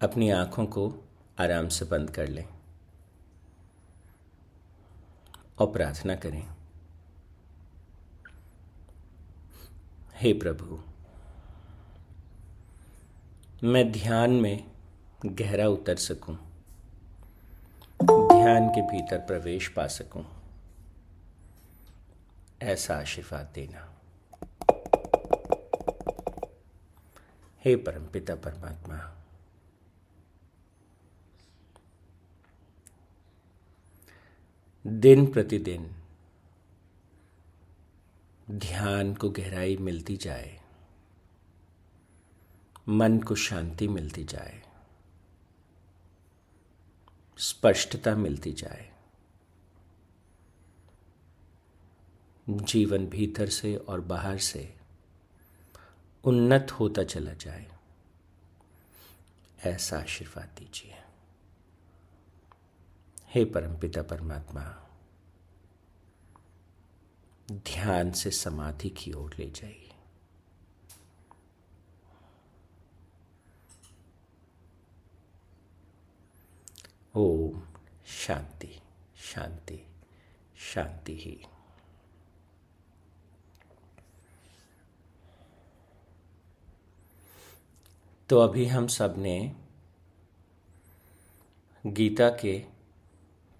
अपनी आँखों को आराम से बंद कर लें और प्रार्थना करें। हे प्रभु मैं ध्यान में गहरा उतर सकूँ, ध्यान के भीतर प्रवेश पा सकूँ, ऐसा आशीर्वाद देना। हे परमपिता परमात्मा दिन प्रतिदिन ध्यान को गहराई मिलती जाए, मन को शांति मिलती जाए, स्पष्टता मिलती जाए, जीवन भीतर से और बाहर से उन्नत होता चला जाए, ऐसा आशीर्वाद दीजिए। हे परमपिता परमात्मा, ध्यान से समाधि की ओर ले जाइए। ओम शांति शांति शांति ही। तो अभी हम सबने गीता के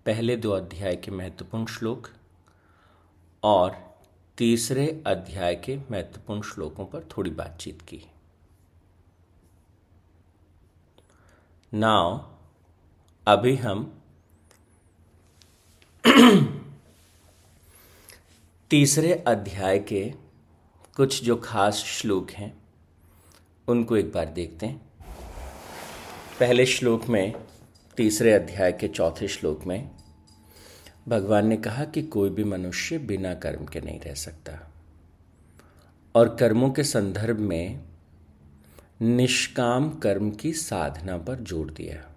पहले दो अध्याय के महत्वपूर्ण श्लोक और तीसरे अध्याय के महत्वपूर्ण श्लोकों पर थोड़ी बातचीत की। नाव अभी हम तीसरे अध्याय के कुछ जो खास श्लोक हैं, उनको एक बार देखते हैं। पहले श्लोक में तीसरे अध्याय के चौथे श्लोक में भगवान ने कहा कि कोई भी मनुष्य बिना कर्म के नहीं रह सकता। और कर्मों के संदर्भ में निष्काम कर्म की साधना पर ज़ोर दिया।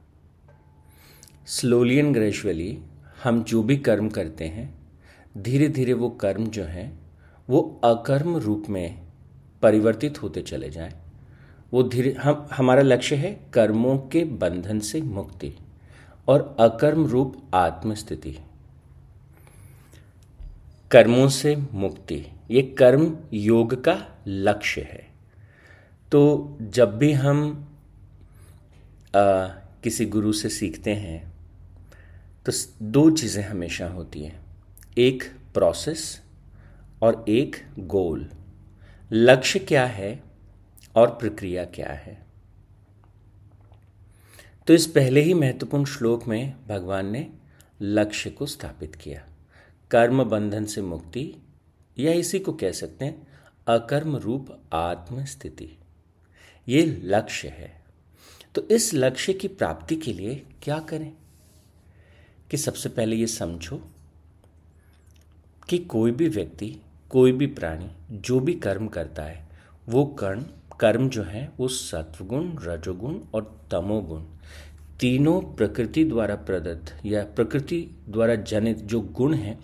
स्लोली एंड ग्रेजुअली हम जो भी कर्म करते हैं धीरे धीरे वो कर्म जो हैं, वो अकर्म रूप में परिवर्तित होते चले जाएँ। वो धीरे, हम, हमारा लक्ष्य है कर्मों के बंधन से मुक्ति। और अकर्म रूप आत्मस्थिति। कर्मों से मुक्ति। ये कर्म योग का लक्ष्य है। तो जब भी हम आ, किसी गुरु से सीखते हैं तो दो चीज़ें हमेशा होती हैं। एक प्रोसेस और एक गोल लक्ष्य क्या है और प्रक्रिया क्या है? तो इस पहले ही महत्वपूर्ण श्लोक में भगवान ने लक्ष्य को स्थापित किया। कर्म बंधन से मुक्ति, या इसी को कह सकते हैं, अकर्म रूप आत्म स्थिति ये लक्ष्य है। तो इस लक्ष्य की प्राप्ति के लिए क्या करें? कि सबसे पहले ये समझो कि कोई भी व्यक्ति, कोई भी प्राणी, जो भी कर्म करता है, वो कर्म कर्म जो है, वो सत्वगुण, रजोगुण और तमोगुण। तीनों प्रकृति द्वारा प्रदत्त या प्रकृति द्वारा जनित जो गुण हैं,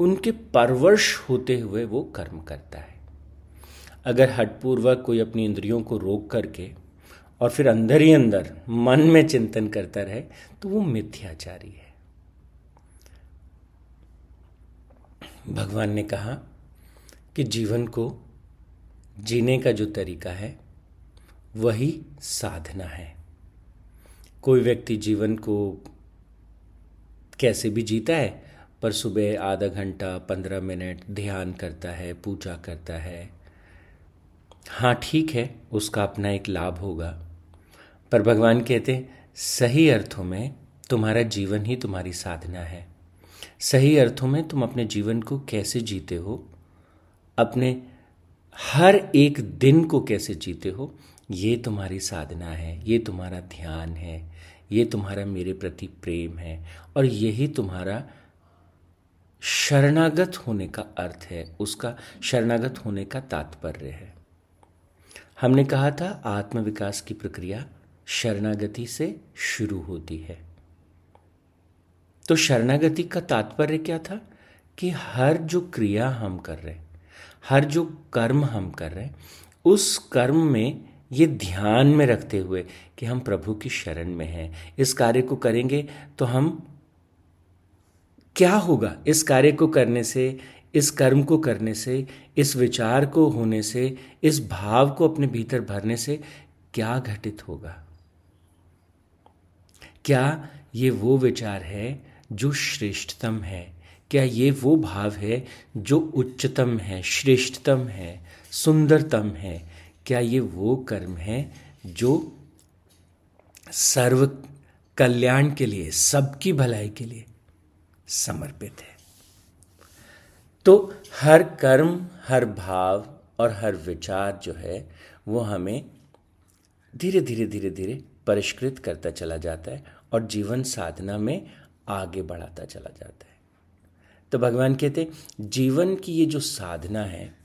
उनके परवर्श होते हुए वो कर्म करता है। अगर हटपूर्वक कोई अपनी इंद्रियों को रोक करके और फिर अंदर ही अंदर मन में चिंतन करता रहे तो वो मिथ्याचारी है। भगवान ने कहा कि जीवन को जीने का जो तरीका है, वही साधना है। कोई व्यक्ति जीवन को कैसे भी जीता है, पर सुबह आधा घंटा, पंद्रह मिनट ध्यान करता है, पूजा करता है। हाँ ठीक है, उसका अपना एक लाभ होगा। पर भगवान कहते सही अर्थों में तुम्हारा जीवन ही तुम्हारी साधना है। सही अर्थों में तुम अपने जीवन को कैसे जीते हो? अपने हर एक दिन को कैसे जीते हो? ये तुम्हारी साधना है, ये तुम्हारा ध्यान है। ये तुम्हारा मेरे प्रति प्रेम है और यही तुम्हारा शरणागत होने का अर्थ है, उसका शरणागत होने का तात्पर्य है। हमने कहा था, आत्मविकास की प्रक्रिया शरणागति से शुरू होती है। तो शरणागति का तात्पर्य क्या था? कि हर जो क्रिया हम कर रहे हैं, हर जो कर्म हम कर रहे हैं, उस कर्म में ये ध्यान में रखते हुए कि हम प्रभु की शरण में हैं। इस कार्य को करेंगे तो हम क्या होगा? इस कार्य को करने से, इस कर्म को करने से, इस विचार को होने से, इस भाव को अपने भीतर भरने से क्या घटित होगा? क्या ये वो विचार है जो श्रेष्ठतम है? क्या ये वो भाव है जो उच्चतम है, श्रेष्ठतम है, सुंदरतम है? क्या ये वो कर्म है जो सर्व कल्याण के लिए, सबकी भलाई के लिए समर्पित है? तो हर कर्म, हर भाव और हर विचार जो है, वो हमें धीरे धीरे धीरे धीरे परिष्कृत करता चला जाता है और जीवन साधना में आगे बढ़ाता चला जाता है। तो भगवान कहते जीवन की ये जो साधना है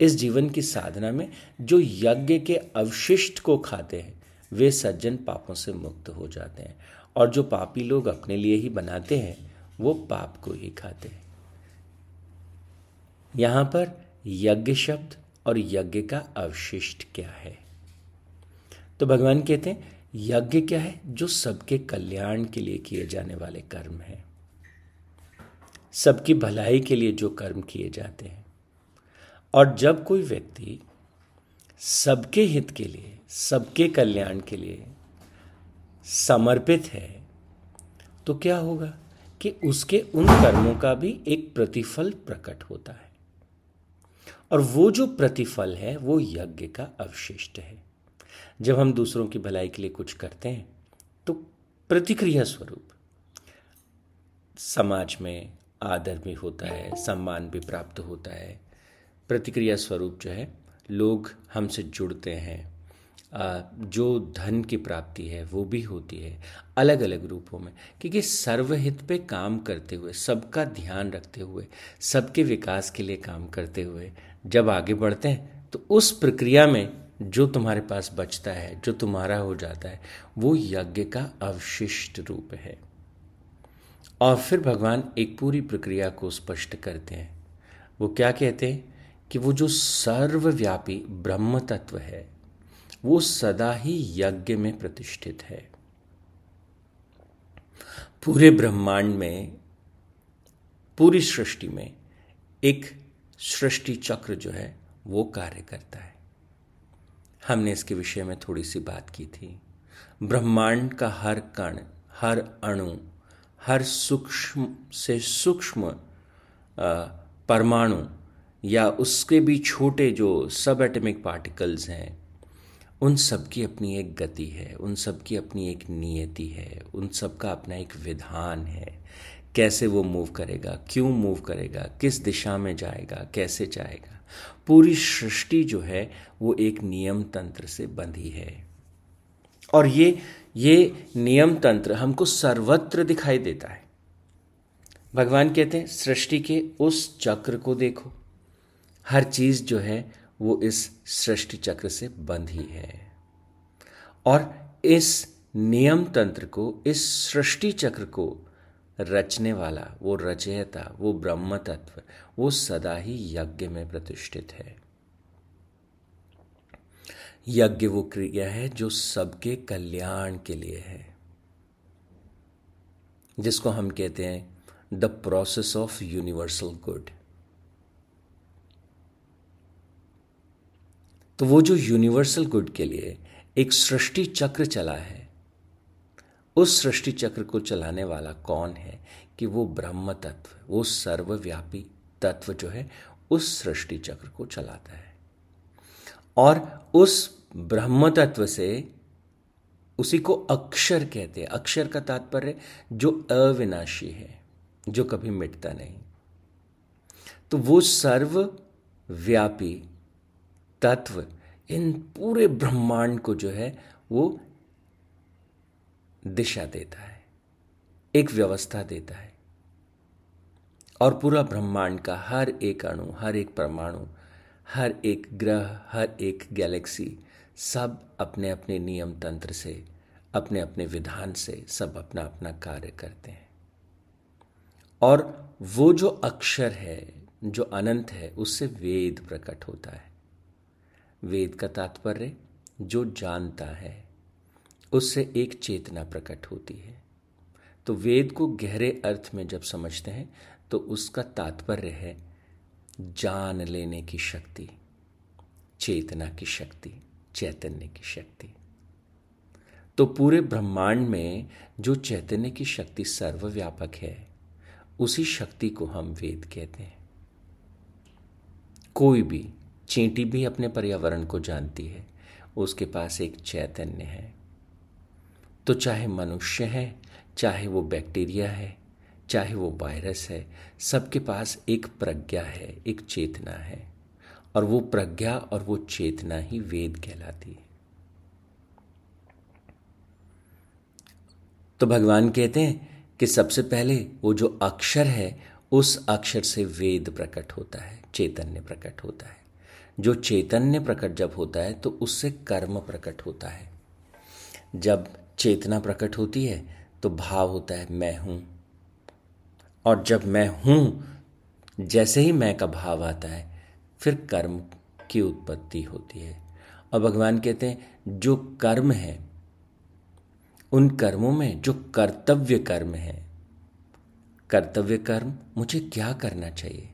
इस जीवन की साधना में जो यज्ञ के अवशिष्ट को खाते हैं, वे सज्जन पापों से मुक्त हो जाते हैं। और जो पापी लोग अपने लिए ही बनाते हैं, वो पाप को ही खाते हैं। यहाँ पर यज्ञ शब्द और यज्ञ का अवशिष्ट क्या है? तो भगवान कहते हैं, यज्ञ क्या है? जो सबके कल्याण के लिए किए जाने वाले कर्म हैं। सबकी भलाई के लिए जो कर्म किए जाते हैं। और जब कोई व्यक्ति सबके हित के लिए, सबके कल्याण के लिए समर्पित है तो क्या होगा कि उसके उन कर्मों का भी एक प्रतिफल प्रकट होता है। और वो जो प्रतिफल है, वो यज्ञ का अवशिष्ट है। जब हम दूसरों की भलाई के लिए कुछ करते हैं तो प्रतिक्रिया स्वरूप समाज में आदर भी होता है, सम्मान भी प्राप्त होता है। प्रतिक्रिया स्वरूप जो है, लोग हमसे जुड़ते हैं। जो धन की प्राप्ति है, वो भी होती है अलग अलग रूपों में। क्योंकि सर्वहित पे काम करते हुए, सबका ध्यान रखते हुए, सबके विकास के लिए काम करते हुए जब आगे बढ़ते हैं तो उस प्रक्रिया में जो तुम्हारे पास बचता है, जो तुम्हारा हो जाता है, वो यज्ञ का अवशिष्ट रूप है। और फिर भगवान एक पूरी प्रक्रिया को स्पष्ट करते हैं। वो क्या कहते हैं? कि वो जो सर्वव्यापी ब्रह्म तत्व है, वो सदा ही यज्ञ में प्रतिष्ठित है। पूरे ब्रह्मांड में, पूरी सृष्टि में एक सृष्टि चक्र जो है, वो कार्य करता है। हमने इसके विषय में थोड़ी सी बात की थी। ब्रह्मांड का हर कण, हर अणु, हर सूक्ष्म से सूक्ष्म परमाणु या उसके भी छोटे जो सब एटमिक पार्टिकल्स हैं, उन सब की अपनी एक गति है, उन सब की अपनी एक नियति है, उन सब का अपना एक विधान है। कैसे वो मूव करेगा, क्यों मूव करेगा, किस दिशा में जाएगा, कैसे जाएगा? पूरी सृष्टि जो है, वो एक नियम तंत्र से बंधी है। और ये ये नियम तंत्र हमको सर्वत्र दिखाई देता है। भगवान कहते हैं, सृष्टि के उस चक्र को देखो। हर चीज़ जो है वो इस सृष्टि चक्र से बंधी है और इस नियम तंत्र को, इस सृष्टि चक्र को रचने वाला, वो रचयता, वो ब्रह्म तत्व वो सदा ही यज्ञ में प्रतिष्ठित है। यज्ञ वो क्रिया है जो सबके कल्याण के लिए है। जिसको हम कहते हैं the process of universal good. तो वो जो यूनिवर्सल गुड के लिए एक सृष्टि चक्र चला है, उस सृष्टि चक्र को चलाने वाला कौन है कि वो ब्रह्म तत्व, वो सर्वव्यापी तत्व जो है, उस सृष्टि चक्र को चलाता है। और उस ब्रह्म तत्व से उसी को अक्षर कहते हैं। अक्षर का तात्पर्य जो अविनाशी है, जो कभी मिटता नहीं। तो वो सर्वव्यापी तत्व, इन पूरे ब्रह्मांड को जो है, वो दिशा देता है, एक व्यवस्था देता है। और पूरा ब्रह्मांड का हर एक अणु, हर एक परमाणु, हर एक ग्रह, हर एक गैलेक्सी, सब अपने अपने नियम तंत्र से अपने अपने विधान से सब अपना अपना कार्य करते हैं। और वो जो अक्षर है, जो अनंत है, उससे वेद प्रकट होता है। वेद का तात्पर्य, जो जानता है, उससे एक चेतना प्रकट होती है। तो वेद को गहरे अर्थ में जब समझते हैं तो उसका तात्पर्य है जान लेने की शक्ति, चेतना की शक्ति, चैतन्य की शक्ति। तो पूरे ब्रह्मांड में जो चैतन्य की शक्ति सर्वव्यापक है, उसी शक्ति को हम वेद कहते हैं। कोई भी चींटी भी अपने पर्यावरण को जानती है। उसके पास एक चैतन्य है। तो चाहे मनुष्य है, चाहे वो बैक्टीरिया है, चाहे वो वायरस है, सबके पास एक प्रज्ञा है, एक चेतना है। और वो प्रज्ञा और वो चेतना ही वेद कहलाती है। तो भगवान कहते हैं कि सबसे पहले वो जो अक्षर है, उस अक्षर से वेद प्रकट होता है, चैतन्य प्रकट होता है। जो चैतन्य प्रकट जब होता है तो उससे कर्म प्रकट होता है। जब चेतना प्रकट होती है तो भाव होता है, मैं हूँ। और जब मैं हूँ, जैसे ही मैं का भाव आता है, फिर कर्म की उत्पत्ति होती है। और भगवान कहते हैं, जो कर्म है, उन कर्मों में जो कर्तव्य कर्म है, कर्तव्य कर्म मुझे क्या करना चाहिए?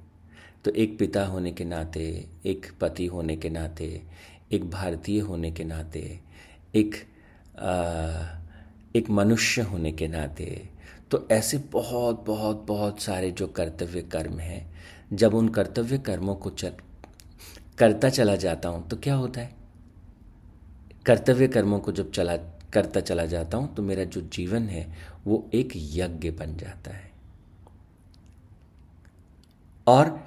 तो एक पिता होने के नाते एक पति होने के नाते एक भारतीय होने के नाते एक आ, एक मनुष्य होने के नाते तो ऐसे बहुत बहुत बहुत सारे जो कर्तव्य कर्म हैं जब उन कर्तव्य कर्मों को चल करता चला जाता हूँ तो क्या होता है? कर्तव्य कर्मों को जब चला करता चला जाता हूँ तो मेरा जो जीवन है वो एक यज्ञ बन जाता है। और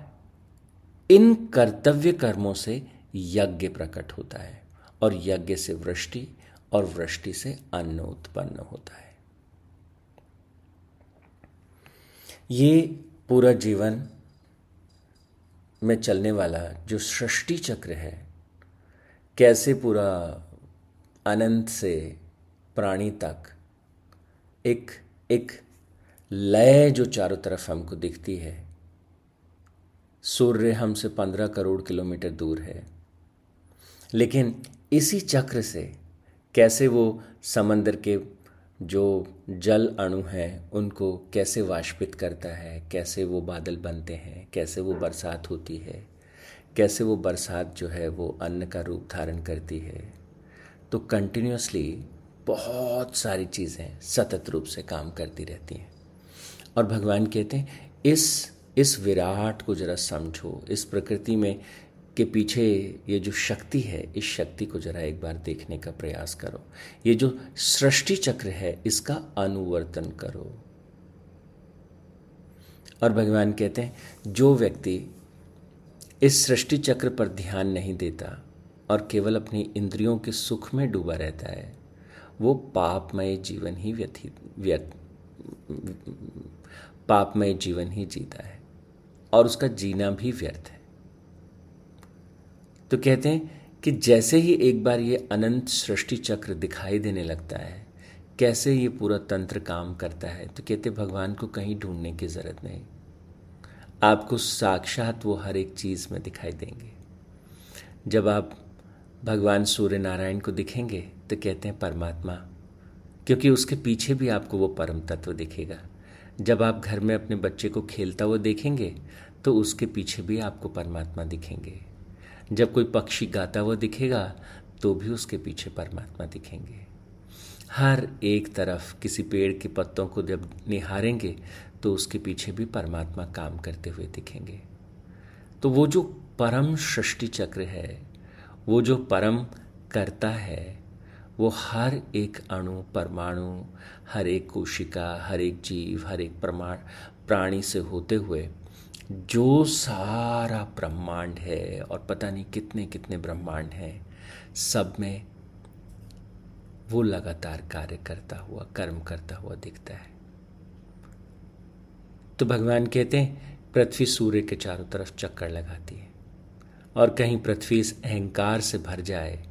इन कर्तव्य कर्मों से यज्ञ प्रकट होता है और यज्ञ से वृष्टि और वृष्टि से अन्न उत्पन्न होता है। ये पूरा जीवन में चलने वाला जो सृष्टि चक्र है, कैसे पूरा अनंत से प्राणी तक एक एक लय जो चारों तरफ़ हमको दिखती है सूर्य हमसे पंद्रह करोड़ किलोमीटर दूर है। लेकिन इसी चक्र से कैसे वो समंदर के जो जल अणु हैं, उनको कैसे वाष्पित करता है, कैसे वो बादल बनते हैं, कैसे वो बरसात होती है, कैसे वो बरसात जो है वो अन्न का रूप धारण करती है। तो कंटिन्यूसली बहुत सारी चीज़ें सतत रूप से काम करती रहती हैं। और भगवान कहते हैं, इस इस विराट को जरा समझो, इस प्रकृति में के पीछे ये जो शक्ति है, इस शक्ति को जरा एक बार देखने का प्रयास करो। ये जो सृष्टि चक्र है, इसका अनुवर्तन करो। और भगवान कहते हैं, जो व्यक्ति इस सृष्टि चक्र पर ध्यान नहीं देता और केवल अपनी इंद्रियों के सुख में डूबा रहता है, वो पापमय जीवन ही व्यतीत व्यत पापमय जीवन ही जीता है। और उसका जीना भी व्यर्थ है। तो कहते हैं कि जैसे ही एक बार ये अनंत सृष्टि चक्र दिखाई देने लगता है, कैसे ये पूरा तंत्र काम करता है तो कहते भगवान को कहीं ढूँढने की ज़रूरत नहीं। आपको साक्षात वो हर एक चीज़ में दिखाई देंगे। जब आप भगवान सूर्य नारायण को दिखेंगे तो कहते हैं, परमात्मा, क्योंकि उसके पीछे भी आपको वो परम तत्व दिखेगा। जब आप घर में अपने बच्चे को खेलता हुआ देखेंगे तो उसके पीछे भी आपको परमात्मा दिखेंगे। जब कोई पक्षी गाता हुआ दिखेगा तो भी उसके पीछे परमात्मा दिखेंगे। हर एक तरफ़ किसी पेड़ के पत्तों को जब निहारेंगे तो उसके पीछे भी परमात्मा काम करते हुए दिखेंगे। तो वो जो परम सृष्टि चक्र है, वो जो परम करता है वो हर एक अणु, परमाणु, हर एक कोशिका, हर एक जीव, हर एक प्रमाण, प्राणी से होते हुए, जो सारा ब्रह्मांड है और पता नहीं कितने कितने ब्रह्मांड हैं, सब में वो लगातार कार्य करता हुआ, कर्म करता हुआ दिखता है। तो भगवान कहते हैं, पृथ्वी सूर्य के चारों तरफ़ चक्कर लगाती है और कहीं पृथ्वी इस अहंकार से भर जाए,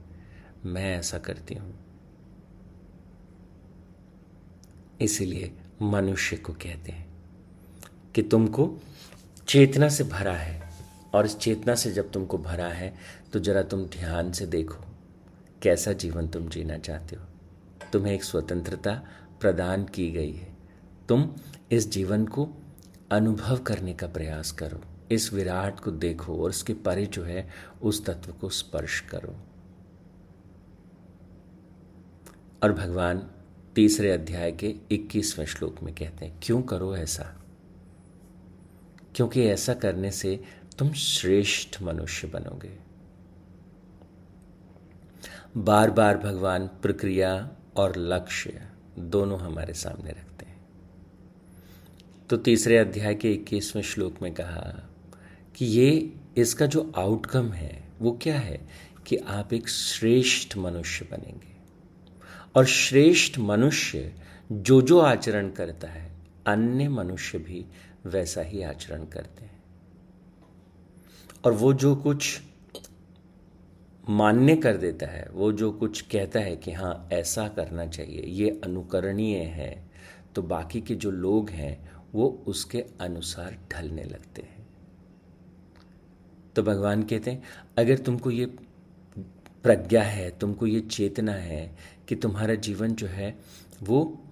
मैं ऐसा करती हूँ। इसीलिए मनुष्य को कहते हैं कि तुमको चेतना से भरा है। और इस चेतना से जब तुमको भरा है तो जरा तुम ध्यान से देखो कैसा जीवन तुम जीना चाहते हो। तुम्हें एक स्वतंत्रता प्रदान की गई है। तुम इस जीवन को अनुभव करने का प्रयास करो। इस विराट को देखो और उसके परे जो है, उस तत्व को स्पर्श करो। और भगवान तीसरे अध्याय के 21वें श्लोक में कहते हैं, क्यों करो ऐसा? क्योंकि ऐसा करने से तुम श्रेष्ठ मनुष्य बनोगे। बार बार भगवान प्रक्रिया और लक्ष्य दोनों हमारे सामने रखते हैं। तो तीसरे अध्याय के इक्कीसवें श्लोक में कहा कि ये, इसका जो आउटकम है, वो क्या है कि आप एक श्रेष्ठ मनुष्य बनेंगे। और श्रेष्ठ मनुष्य जो जो आचरण करता है, अन्य मनुष्य भी वैसा ही आचरण करते हैं। और वो जो कुछ मान्य कर देता है, वो जो कुछ कहता है कि हाँ ऐसा करना चाहिए, ये अनुकरणीय है तो बाकी के जो लोग हैं, वो उसके अनुसार ढलने लगते हैं। तो भगवान कहते हैं, अगर तुमको ये प्रज्ञा है, तुमको ये चेतना है कि तुम्हारा जीवन जो है, वो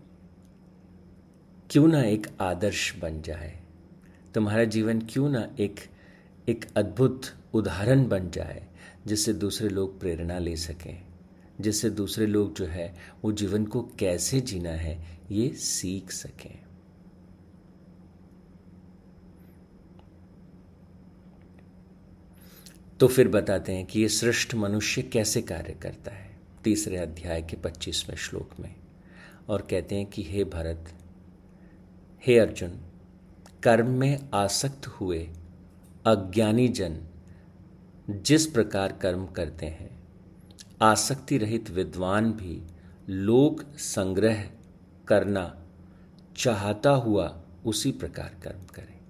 क्यों ना एक आदर्श बन जाए? तुम्हारा जीवन क्यों ना एक एक अद्भुत उदाहरण बन जाए, जिससे दूसरे लोग प्रेरणा ले सकें? जिससे दूसरे लोग जो है, वो जीवन को कैसे जीना है, ये सीख सकें? तो फिर बताते हैं कि ये श्रेष्ठ मनुष्य कैसे कार्य करता है। तीसरे अध्याय के पच्चीसवें श्लोक में, और कहते हैं कि हे भरत, हे अर्जुन, कर्म में आसक्त हुए अज्ञानी जन जिस प्रकार कर्म करते हैं आसक्ति रहित विद्वान भी लोक संग्रह करना चाहता हुआ उसी प्रकार कर्म करें।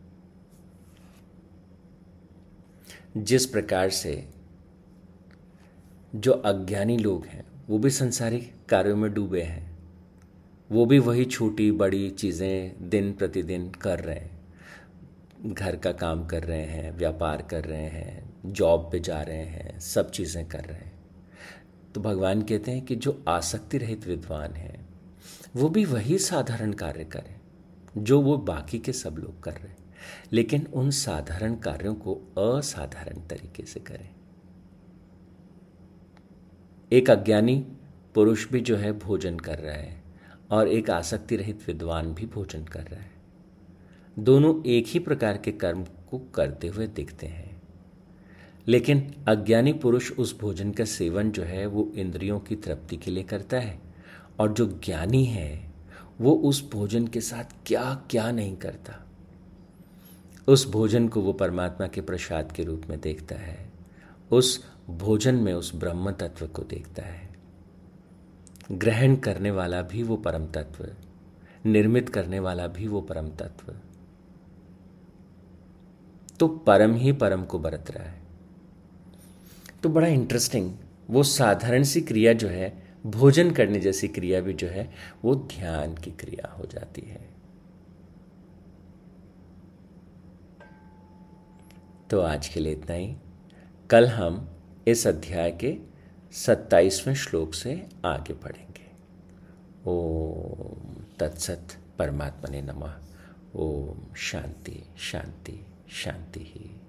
जिस प्रकार से जो अज्ञानी लोग हैं, वो भी संसारिक कार्यों में डूबे हैं। वो भी वही छोटी बड़ी चीज़ें दिन प्रतिदिन कर रहे हैं। घर का काम कर रहे हैं, व्यापार कर रहे हैं, जॉब पे जा रहे हैं, सब चीज़ें कर रहे हैं। तो भगवान कहते हैं कि जो आसक्ति रहित विद्वान हैं, वो भी वही साधारण कार्य करें, जो वो बाकी के सब लोग कर रहे हैं। लेकिन उन साधारण कार्यों को असाधारण तरीके से करें। एक अज्ञानी पुरुष भी जो है भोजन कर रहा है और एक आसक्ति रहित विद्वान भी भोजन कर रहा है। दोनों एक ही प्रकार के कर्म को करते हुए दिखते हैं। लेकिन अज्ञानी पुरुष उस भोजन का सेवन जो है वो इंद्रियों की तृप्ति के लिए करता है और जो ज्ञानी है वो उस भोजन के साथ क्या क्या नहीं करता। उस भोजन को वो परमात्मा के प्रसाद के रूप में देखता है। उस भोजन में उस ब्रह्म तत्व को देखता है। ग्रहण करने वाला भी वो परम तत्व निर्मित करने वाला भी वो परम तत्व तो परम ही परम को बरत रहा है। तो बड़ा इंटरेस्टिंग वो साधारण सी क्रिया जो है, भोजन करने जैसी क्रिया भी जो है, वो ध्यान की क्रिया हो जाती है। तो आज के लिए इतना ही। कल हम इस अध्याय के सत्ताईसवें श्लोक से आगे पढ़ेंगे ओम तत्सत परमात्मा ने नमः। ओम शांति शांति शांति ही।